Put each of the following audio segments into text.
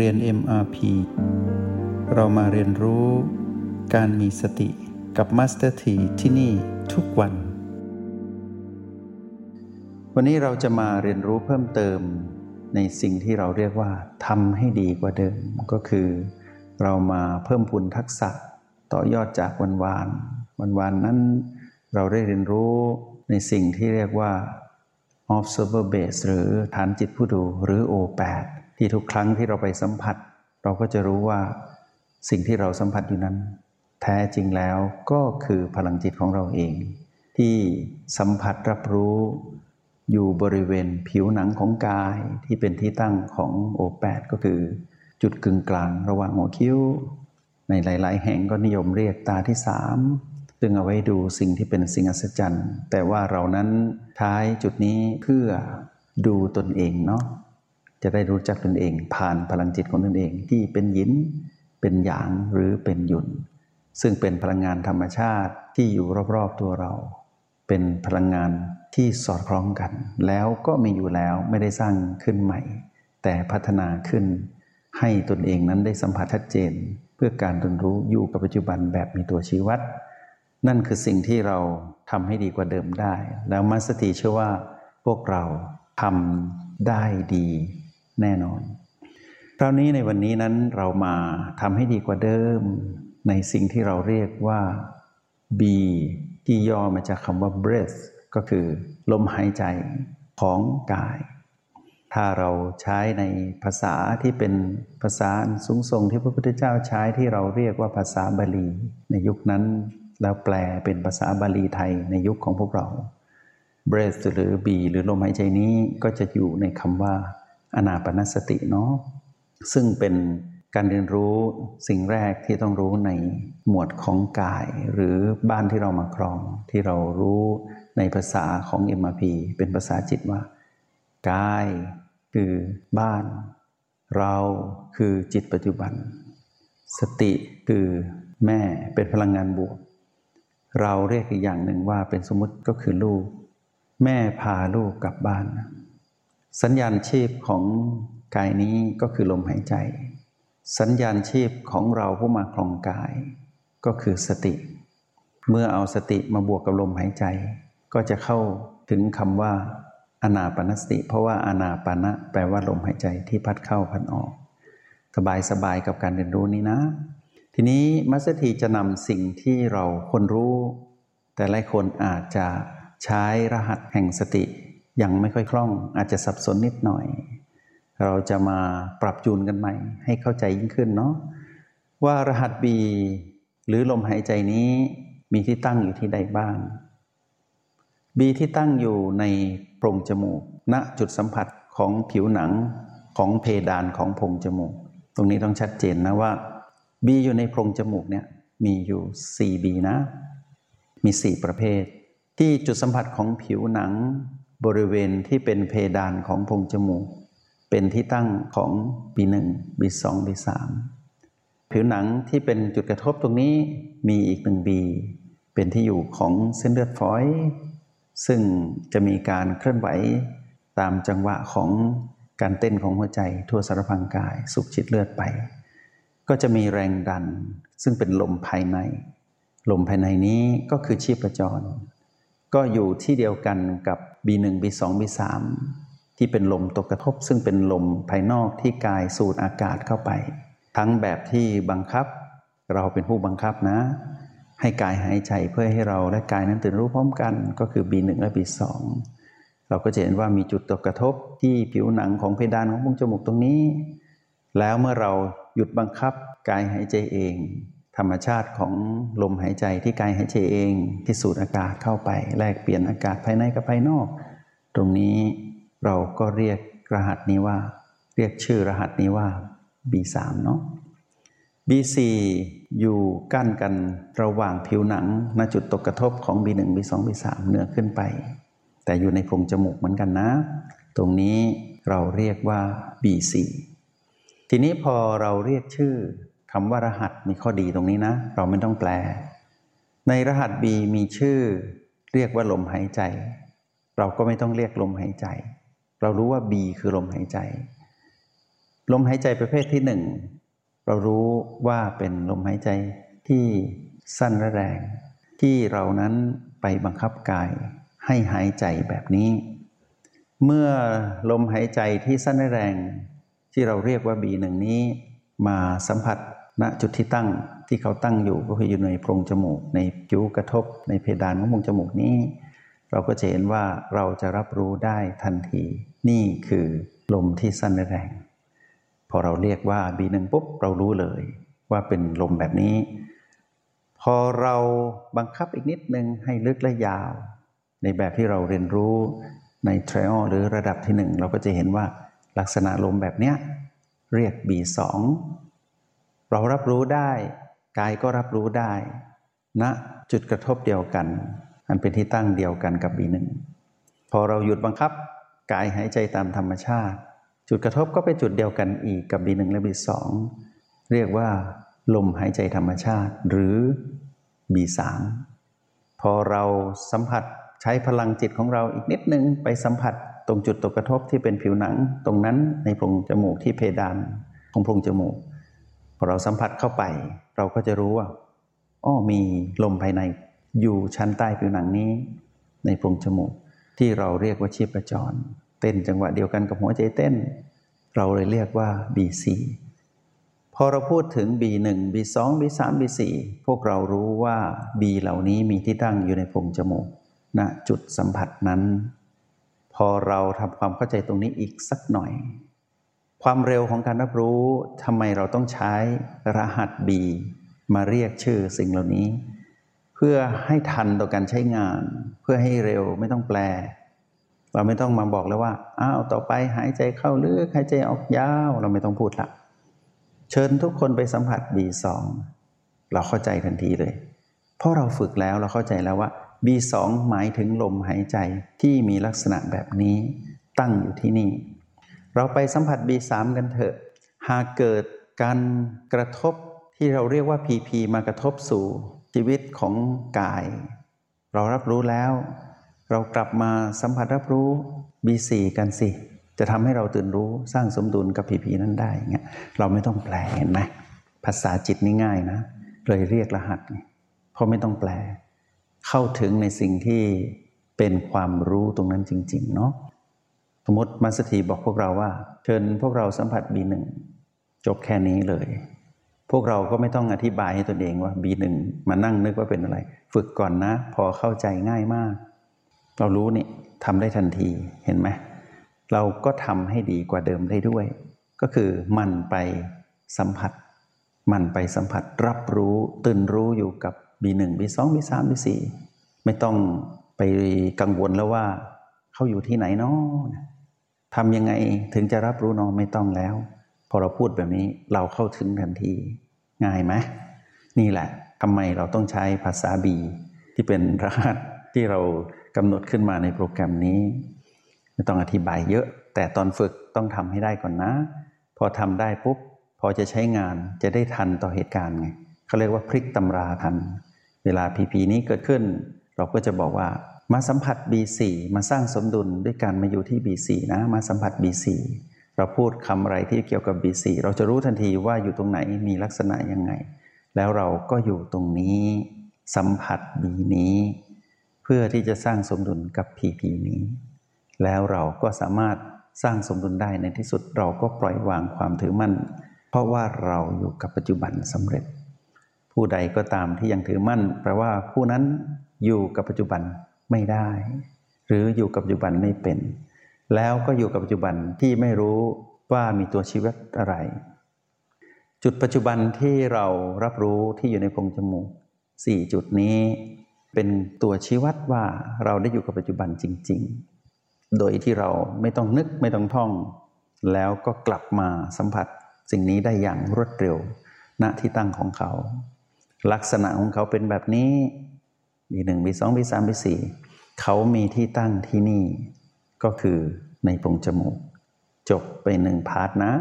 เรียน MRP เรามาเรียนรู้การมีสติกับ Master T ที่ที่นี่ทุกวัน วันนี้เราจะมาเรียนรู้เพิ่มเติมในสิ่งที่เราเรียกว่าทำให้ดีกว่าเดิม ก็คือ เรามาเพิ่มพูนทักษะต่อยอดจากวันวาน วันวานนั้น เราได้เรียนรู้ในสิ่งที่เรียกว่า observer base หรือฐานจิตผู้ดูหรือ O8 ที่ทุกครั้งที่เราไปสัมผัส เราก็จะรู้ว่าสิ่งที่เราสัมผัสอยู่นั้น แท้จริงแล้วก็คือพลังจิตของเราเอง ที่สัมผัสรับรู้อยู่บริเวณผิวหนังของกายที่เป็นที่ตั้งของโอแปดก็คือ จุดกึ่งกลางระหว่างหัวคิ้ว ในหลาย ๆ แห่งก็นิยมเรียกตาที่สามซึ่งเอาไว้ดูสิ่งที่เป็นสิ่งอัศจรรย์ แต่ว่าเรานั้นท้ายจุดนี้เพื่อดูตนเองเนาะ จะได้รู้จักตนเอง ผ่านพลังจิตของตนเองที่เป็นยินเป็นหยางหรือเป็นหยุนซึ่งเป็นพลังงานธรรมชาติที่อยู่รอบๆตัวเรา เป็นพลังงานที่สอดคล้องกัน แล้วก็มีอยู่แล้วไม่ได้สร้างขึ้นใหม่ แต่พัฒนาขึ้น ให้ตนเองนั้นได้สัมผัสชัดเจน เพื่อการตนรู้อยู่กับปัจจุบันแบบมีตัวชี้วัด นั่นคือสิ่งที่เราทำให้ดีกว่าเดิมได้ แล้วมัสตีเชื่อว่าพวกเราทำได้ดี แน่นอน คราวนี้ในวันนี้นั้นเรามาทำให้ดีกว่าเดิม ในสิ่งที่เราเรียกว่า B ที่ย่อมาจากคำว่า breath ก็คือลมหายใจของกาย ถ้าเราใช้ในภาษาที่เป็นภาษาสูงส่งที่พระพุทธเจ้าใช้ที่เราเรียกว่าภาษาบาลี ในยุคนั้นแล้วแปลเป็นภาษาบาลีไทยในยุคของพวกเรา breath หรือ B หรือลมหายใจนี้ก็จะอยู่ในคำว่า อนาปนสติเนาะซึ่งเป็นการเรียนรู้สิ่งแรกที่ต้องรู้ในหมวดของกาย หรือบ้านที่เรามาครอง ที่เรารู้ในภาษาของ MRP เป็นภาษาจิตว่ากายคือบ้าน เราคือจิตปัจจุบัน สติคือแม่เป็นพลังงานบวก เราเรียกอีกอย่างหนึ่งว่าเป็นสมมติก็คือลูก แม่พาลูกกลับบ้าน สัญญาณชีพของกายนี้ก็คือลมหายใจ สัญญาณชีพของเราผู้มาครองกาย ก็คือสติ เมื่อเอาสติมาบวกกับลมหายใจ ก็จะเข้าถึงคำว่าอนาปนสติ เพราะว่าอนาปนะแปลว่าลมหายใจที่พัดเข้าพัดออก สบายสบายกับการเรียนรู้นี้นะ ทีนี้มัสถีจะนำสิ่งที่เราคนรู้ แต่หลายคนอาจจะใช้รหัสแห่งสติ ยังไม่ค่อยคล่อง อาจจะสับสนนิดหน่อย เราจะมาปรับจูนกันใหม่ ให้เข้าใจยิ่งขึ้นเนาะว่ารหัส B หรือลมหายใจนี้มีที่ตั้งอยู่ที่ใดบ้าง B ที่ตั้งอยู่ในโพรงจมูก ณจุดสัมผัสของผิวหนังของเพดานของโพรงจมูก ตรงนี้ต้องชัดเจนนะว่า B อยู่ในโพรงจมูกเนี่ยมีอยู่ 4B นะ มี 4 ประเภท ที่จุดสัมผัสของผิวหนัง บริเวณที่เป็นเพดานของพงจมูก เป็นที่ตั้งของบีหนึ่งบีสองบีสามผิวหนังที่เป็นจุดกระทบตรงนี้มีอีกหนึ่งบีเป็นที่อยู่ของเส้นเลือดฝอย ซึ่งจะมีการเคลื่อนไหวตามจังหวะของการเต้นของหัวใจทั่วสารพังกายสุขจิตเลือดไป ก็จะมีแรงดัน ซึ่งเป็นลมภายใน ลมภายในนี้ก็คือชีพจร ก็อยู่ที่เดียวกันกับ B1 B2 B3 ที่เป็นลมตกกระทบ ซึ่งเป็นลมภายนอกที่กายสูดอากาศเข้าไป ทั้งแบบที่บังคับ เราเป็นผู้บังคับนะ ให้กายหายใจเพื่อให้เราและกายนั้นตื่นรู้พร้อมกันก็คือ B1 และ B2 เราก็จะเห็นว่ามีจุดตกกระทบที่ผิวหนังของเพดานของพุงจมูกตรงนี้ แล้วเมื่อเราหยุดบังคับกายหายใจเอง ธรรมชาติของลมหายใจที่กายหายใจเองที่สูดอากาศเข้าไป แลกเปลี่ยนอากาศภายในกับภายนอก ตรงนี้เราก็เรียกรหัสนี้ว่า เรียกชื่อรหัสนี้ว่า B3 เนาะ B4 อยู่กั้นกันระหว่างผิวหนังณจุดตกกระทบของ B1 B2 B3 เหนือขึ้นไป แต่อยู่ในโพรงจมูกเหมือนกันนะ ตรงนี้เราเรียกว่า B4 ทีนี้พอเราเรียกชื่อ คำว่ารหัสมีข้อดีตรงนี้นะ เราไม่ต้องแปล ในรหัส B มีชื่อ เรียกว่าลมหายใจ เราก็ไม่ต้องเรียกลมหายใจ เรารู้ว่า B คือลมหายใจ ลมหายใจประเภทที่หนึ่งเรารู้ว่าเป็นลมหายใจที่สั้นและแรง ที่เรานั้นไปบังคับกายให้หายใจแบบนี้ เมื่อลมหายใจที่สั้นและแรง ที่เราเรียกว่าบีหนึ่งนี้ มาสัมผัส ณจุดที่ตั้งที่เขาตั้งอยู่ก็คืออยู่ในโพรงจมูก ในคิ้วกระทบ ในเพดานของโพรงจมูกนี้ เราก็จะเห็นว่าเราจะรับรู้ได้ทันที นี่คือลมที่สั้นและแรง พอเราเรียกว่า B1 ปุ๊บเรารู้เลย ว่าเป็นลมแบบนี้ พอเราบังคับอีกนิดนึงให้ลึกและยาว ในแบบที่เราเรียนรู้ใน trial หรือระดับที่หนึ่งเราก็จะเห็นว่าลักษณะลมแบบเนี้ยเรียก B2 เรารับรู้ได้กายก็รับรู้ได้ณนะจุดกระทบเดียวกัน อันเป็นที่ตั้งเดียวกันกับ B1 พอเราหยุดบังคับกายหายใจตามธรรมชาติ จุดกระทบก็เป็นจุดเดียวกันอีกกับ B1 และ B2 เรียกว่า ลมหายใจธรรมชาติ หรือ B3 พอเราสัมผัสใช้พลังจิตของเราอีกนิดนึงไปสัมผัสตรงจุดตกกระทบที่เป็นผิวหนัง ตรงนั้นในโพรงจมูกที่เพดานของโพรงจมูก พอเราสัมผัสเข้าไป เราก็จะรู้ว่าอ้อมีลมภายในอยู่ชั้นใต้ผิวหนังนี้ ในโพรงจมูกที่เราเรียกว่าชีพจร เต้นจังหวะเดียวกันกับหัวใจเต้น เราเลยเรียกว่า B4 พอเราพูดถึง B1 B2 B3 B4 พวกเรารู้ว่า B เหล่านี้มีที่ตั้งอยู่ในโพรงจมูกณนะจุดสัมผัสนั้น พอเราทำความเข้าใจตรงนี้อีกสักหน่อย ความเร็วของการรับรู้ทำไมเราต้องใช้รหัส B มาเรียกชื่อสิ่งเหล่านี้ เพื่อให้ทันต่อการใช้งาน เพื่อให้เร็วไม่ต้องแปล เราไม่ต้องมาบอกแล้วว่าอ้าวต่อไปหายใจเข้าลึกหายใจออกยาวเราไม่ต้องพูดละเชิญทุกคนไปสัมผัส B2 เราเข้าใจทันทีเลย เพราะเราฝึกแล้วเราเข้าใจแล้วว่า B2 หมายถึงลมหายใจที่มีลักษณะแบบนี้ตั้งอยู่ที่นี่ เราไปสัมผัส B3 กันเถอะ หากเกิดการกระทบที่เราเรียกว่า PP มากระทบสู่ชีวิตของกาย เรารับรู้แล้ว เรากลับมาสัมผัสรับรู้ B4 กันสิ จะทำให้เราตื่นรู้สร้างสมดุลกับผีผีนั้นได้เงี้ยเราไม่ต้องแปลเห็นไหมภาษาจิตนี่ง่ายนะเลยเรียกรหัสเพราะไม่ต้องแปล เข้าถึงในสิ่งที่เป็นความรู้ตรงนั้นจริง ๆ เนาะ สมมติมาสถีบอกพวกเราว่า เชิญพวกเราสัมผัส B1 จบแค่นี้เลย พวกเราก็ไม่ต้องอธิบายให้ตนเองว่า B1 มานั่งนึกว่าเป็นอะไร ฝึกก่อนนะ พอเข้าใจง่ายมาก เรารู้นี่ทำได้ทันทีเห็นไหมเราก็ทำให้ดีกว่าเดิมได้ด้วย ก็คือมันไปสัมผัส มันไปสัมผัสรับรู้ตื่นรู้อยู่กับ B1 B2 B3 B4 ไม่ต้องไปกังวลแล้วว่าเขาอยู่ที่ไหนเนาะ ทำยังไงถึงจะรับรู้น้องไม่ต้องแล้ว พอเราพูดแบบนี้เราเข้าถึงทันที ง่ายไหมนี่แหละทำไมเราต้องใช้ภาษาบีที่เป็นรหัสที่เรากำหนดขึ้นมาในโปรแกรมนี้ ไม่ต้องอธิบายเยอะ แต่ตอนฝึกต้องทำให้ได้ก่อนนะ พอทำได้ปุ๊บ พอจะใช้งานจะได้ทันต่อเหตุการณ์ไงเขาเรียกว่าพลิกตำราทัน เวลาพีพีนี้เกิดขึ้น เราก็จะบอกว่า มาสัมผัส B4 มาสร้างสมดุลด้วยการมาอยู่ที่ B4 นะ มาสัมผัส B4 เราพูดคำอะไรที่เกี่ยวกับ B4 เราจะรู้ทันทีว่าอยู่ตรงไหนมีลักษณะยังไง แล้วเราก็อยู่ตรงนี้ สัมผัส B นี้ เพื่อที่จะสร้างสมดุลกับผีผีนี้ แล้วเราก็สามารถสร้างสมดุลได้ในที่สุดเราก็ปล่อยวางความถือมั่น เพราะว่าเราอยู่กับปัจจุบันสำเร็จ ผู้ใดก็ตามที่ยังถือมั่นแปลว่าผู้นั้นอยู่กับปัจจุบัน ไม่ได้ หรืออยู่กับปัจจุบันไม่เป็น แล้วก็อยู่กับปัจจุบันที่ไม่รู้ว่ามีตัวชีวิตอะไร จุดปัจจุบันที่เรารับรู้ที่อยู่ในโพรงจมูก4จุดนี้เป็นตัวชี้วัดว่าเราได้อยู่กับปัจจุบันจริง ๆ โดยที่เราไม่ต้องนึกไม่ต้องท่อง แล้วก็กลับมาสัมผัสสิ่งนี้ได้อย่างรวดเร็ว ณที่ตั้งของเขา ลักษณะของเขาเป็นแบบนี้มีหนึ่งมีสองมีสามมีสี่ เขามีที่ตั้งที่นี่ก็คือในโพรงจมูก จบไปหนึ่ง part นะ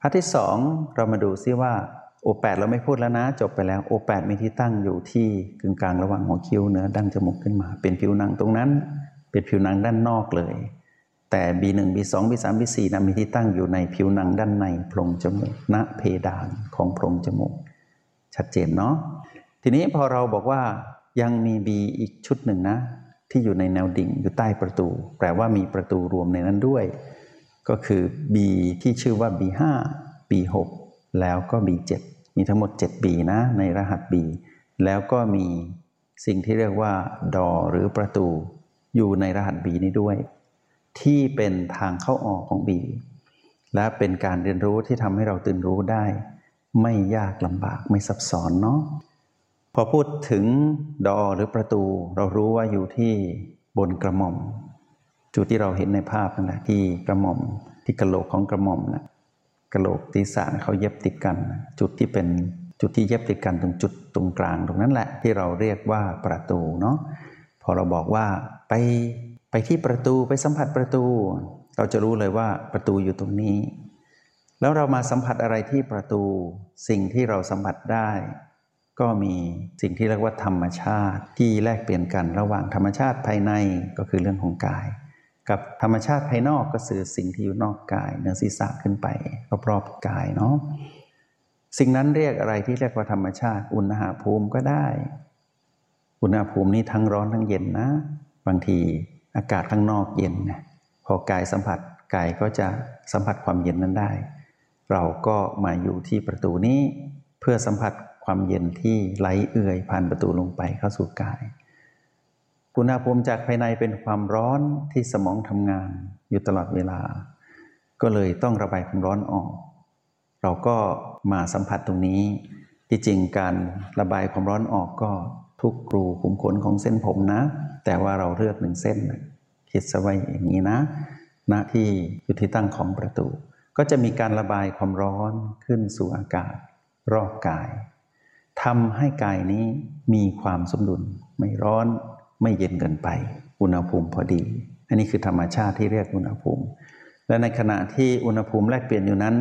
part ที่สองเรามาดูซิว่าโอแปดเราไม่พูดแล้วนะ จบไปแล้วโอแปดมีที่ตั้งอยู่ที่กึ่งกลางระหว่างหัวคิ้วเหนือดั้งจมูกขึ้นมา เป็นผิวหนังตรงนั้น เป็นผิวหนังด้านนอกเลย แต่ B1 B2 B3 B4 นะมีที่ตั้งอยู่ในผิวหนังด้านในโพรงจมูกณเพดานของโพรงจมูก ชัดเจนเนาะทีนี้พอเราบอกว่ายังมี B อีกชุดหนึ่งนะ ที่อยู่ในแนวดิ่งอยู่ใต้ประตู แปลว่ามีประตูรวมในนั้นด้วย ก็คือ B ที่ชื่อว่า B5 B6 แล้วก็ B7 มีทั้งหมด 7 B นะในรหัส B แล้วก็มีสิ่งที่เรียกว่าดอหรือประตู อยู่ในรหัส B นี้ด้วย ที่เป็นทางเข้าออกของ B และเป็นการเรียนรู้ที่ทำให้เราตื่นรู้ได้ ไม่ยากลำบากไม่ซับซ้อนเนาะ พอพูดถึงดอหรือประตู เรารู้ว่าอยู่ที่บนกระหม่อม จุดที่เราเห็นในภาพนั่นแหละที่กระหม่อม ที่กระโหลกของกระหม่อมนะกระโหลกศีรษะเขาเย็บติดกัน จุดที่เป็นจุดที่เย็บติดกันตรงจุดตรงกลางตรงนั้นแหละ ที่เราเรียกว่าประตูเนาะพอเราบอกว่าไปไปที่ประตูไปสัมผัสประตู เราจะรู้เลยว่าประตูอยู่ตรงนี้ แล้วเรามาสัมผัสอะไรที่ประตู สิ่งที่เราสัมผัสได้ ก็มีสิ่งที่เรียกว่าธรรมชาติที่แลกเปลี่ยนกันระหว่างธรรมชาติภายในก็คือเรื่องของกาย กับธรรมชาติภายนอกก็คือสิ่งที่อยู่นอกกายเนื้อศีรษะขึ้นไปรอบๆกายเนาะสิ่งนั้นเรียกอะไรที่เรียกว่าธรรมชาติ อุณหภูมิก็ได้ อุณหภูมินี้ทั้งร้อนทั้งเย็นนะ บางทีอากาศข้างนอกเย็นนะพอกายสัมผัสกายก็จะสัมผัสความเย็นนั้นได้ เราก็มาอยู่ที่ประตูนี้ เพื่อสัมผัส ความเย็นที่ไหลเอื่อยผ่านประตูลงไปเข้าสู่กาย อุณหภูมิจากภายในเป็นความร้อนที่สมองทำงานอยู่ตลอดเวลา ก็เลยต้องระบายความร้อนออก เราก็มาสัมผัสตรงนี้ ที่จริงการระบายความร้อนออกก็ทุกกรูขุมขนของเส้นผมนะ แต่ว่าเราเลือกหนึ่งเส้นคิดซะไว้อย่างนี้นะณที่อยู่ที่ตั้งของประตู ก็จะมีการระบายความร้อนขึ้นสู่อากาศรอบกาย ทำให้กายนี้มีความสมดุล ไม่ร้อนไม่เย็นเกินไป อุณหภูมิพอดี อันนี้คือธรรมชาติที่เรียกอุณหภูมิ และในขณะที่อุณหภูมิแลกเปลี่ยนอยู่นั้น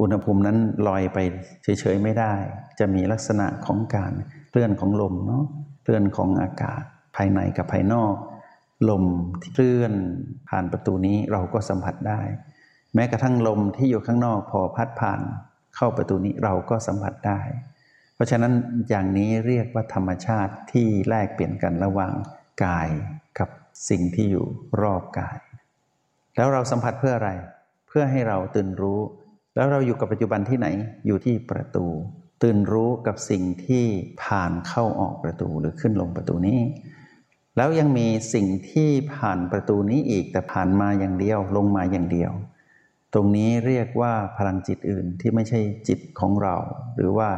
อุณหภูมินั้นลอยไปเฉยๆไม่ได้ จะมีลักษณะของการเคลื่อนของลมเนาะเคลื่อนของอากาศภายในกับภายนอก ลมที่เคลื่อนผ่านประตูนี้เราก็สัมผัสได้ แม้กระทั่งลมที่อยู่ข้างนอกพอพัดผ่าน เข้าประตูนี้เราก็สัมผัสได้ เพราะฉะนั้นอย่างนี้เรียกว่าธรรมชาติที่แลกเปลี่ยนกันระหว่างกายกับสิ่งที่อยู่รอบกาย แล้วเราสัมผัสเพื่ออะไร เพื่อให้เราตื่นรู้ แล้วเราอยู่กับปัจจุบันที่ไหนอยู่ที่ประตู ตื่นรู้กับสิ่งที่ผ่านเข้าออกประตูหรือขึ้นลงประตูนี้ แล้วยังมีสิ่งที่ผ่านประตูนี้อีกแต่ผ่านมาอย่างเดียวลงมาอย่างเดียวตรงนี้เรียกว่าพลังจิตอื่นที่ไม่ใช่จิตของเรา หรือว่า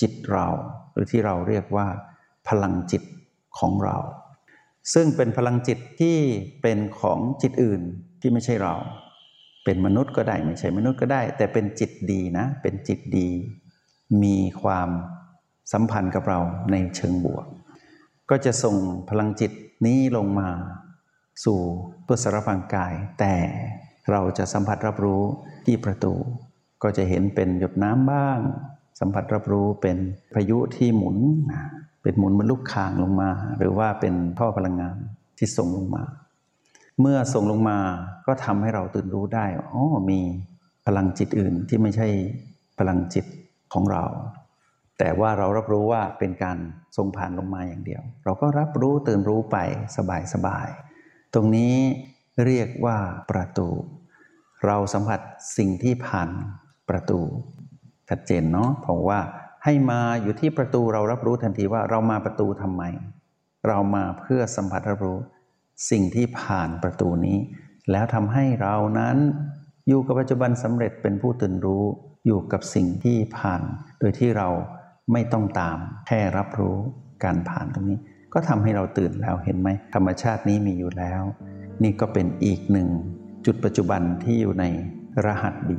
จิตเรา หรือที่เราเรียกว่า พลังจิตของเรา ซึ่งเป็นพลังจิตที่เป็นของจิตอื่นที่ไม่ใช่เรา เป็นมนุษย์ก็ได้ไม่ใช่มนุษย์ก็ได้ แต่เป็นจิตดีนะ เป็นจิตดี มีความสัมพันธ์กับเราในเชิงบวก ก็จะส่งพลังจิตนี้ลงมาสู่ตัวสารพังกาย แต่เราจะสัมผัสรับรู้ที่ประตู ก็จะเห็นเป็นหยดน้ำบ้าง สัมผัสรับรู้เป็นพายุที่หมุน เป็นหมุนมันลูกคางลงมา หรือว่าเป็นท่อพลังงานที่ส่งลงมา เมื่อส่งลงมาก็ทำให้เราตื่นรู้ได้อ๋อมีพลังจิตอื่นที่ไม่ใช่พลังจิตของเรา แต่ว่าเรารับรู้ว่าเป็นการส่งผ่านลงมาอย่างเดียว เราก็รับรู้ตื่นรู้ไปสบายสบายตรงนี้เรียกว่าประตู เราสัมผัสสิ่งที่ผ่านประตู ชัดเจนเนาะเพราะว่าให้มาอยู่ที่ประตูเรารับรู้ทันทีว่าเรามาประตูทำไม เรามาเพื่อสัมผัสรับรู้ สิ่งที่ผ่านประตูนี้ แล้วทำให้เรานั้น อยู่กับปัจจุบันสำเร็จเป็นผู้ตื่นรู้ อยู่กับสิ่งที่ผ่าน โดยที่เราไม่ต้องตาม แค่รับรู้การผ่านตรงนี้ ก็ทำให้เราตื่นแล้วเห็นไหมธรรมชาตินี้มีอยู่แล้ว นี่ก็เป็นอีกหนึ่งจุดปัจจุบันที่อยู่ในรหัสบี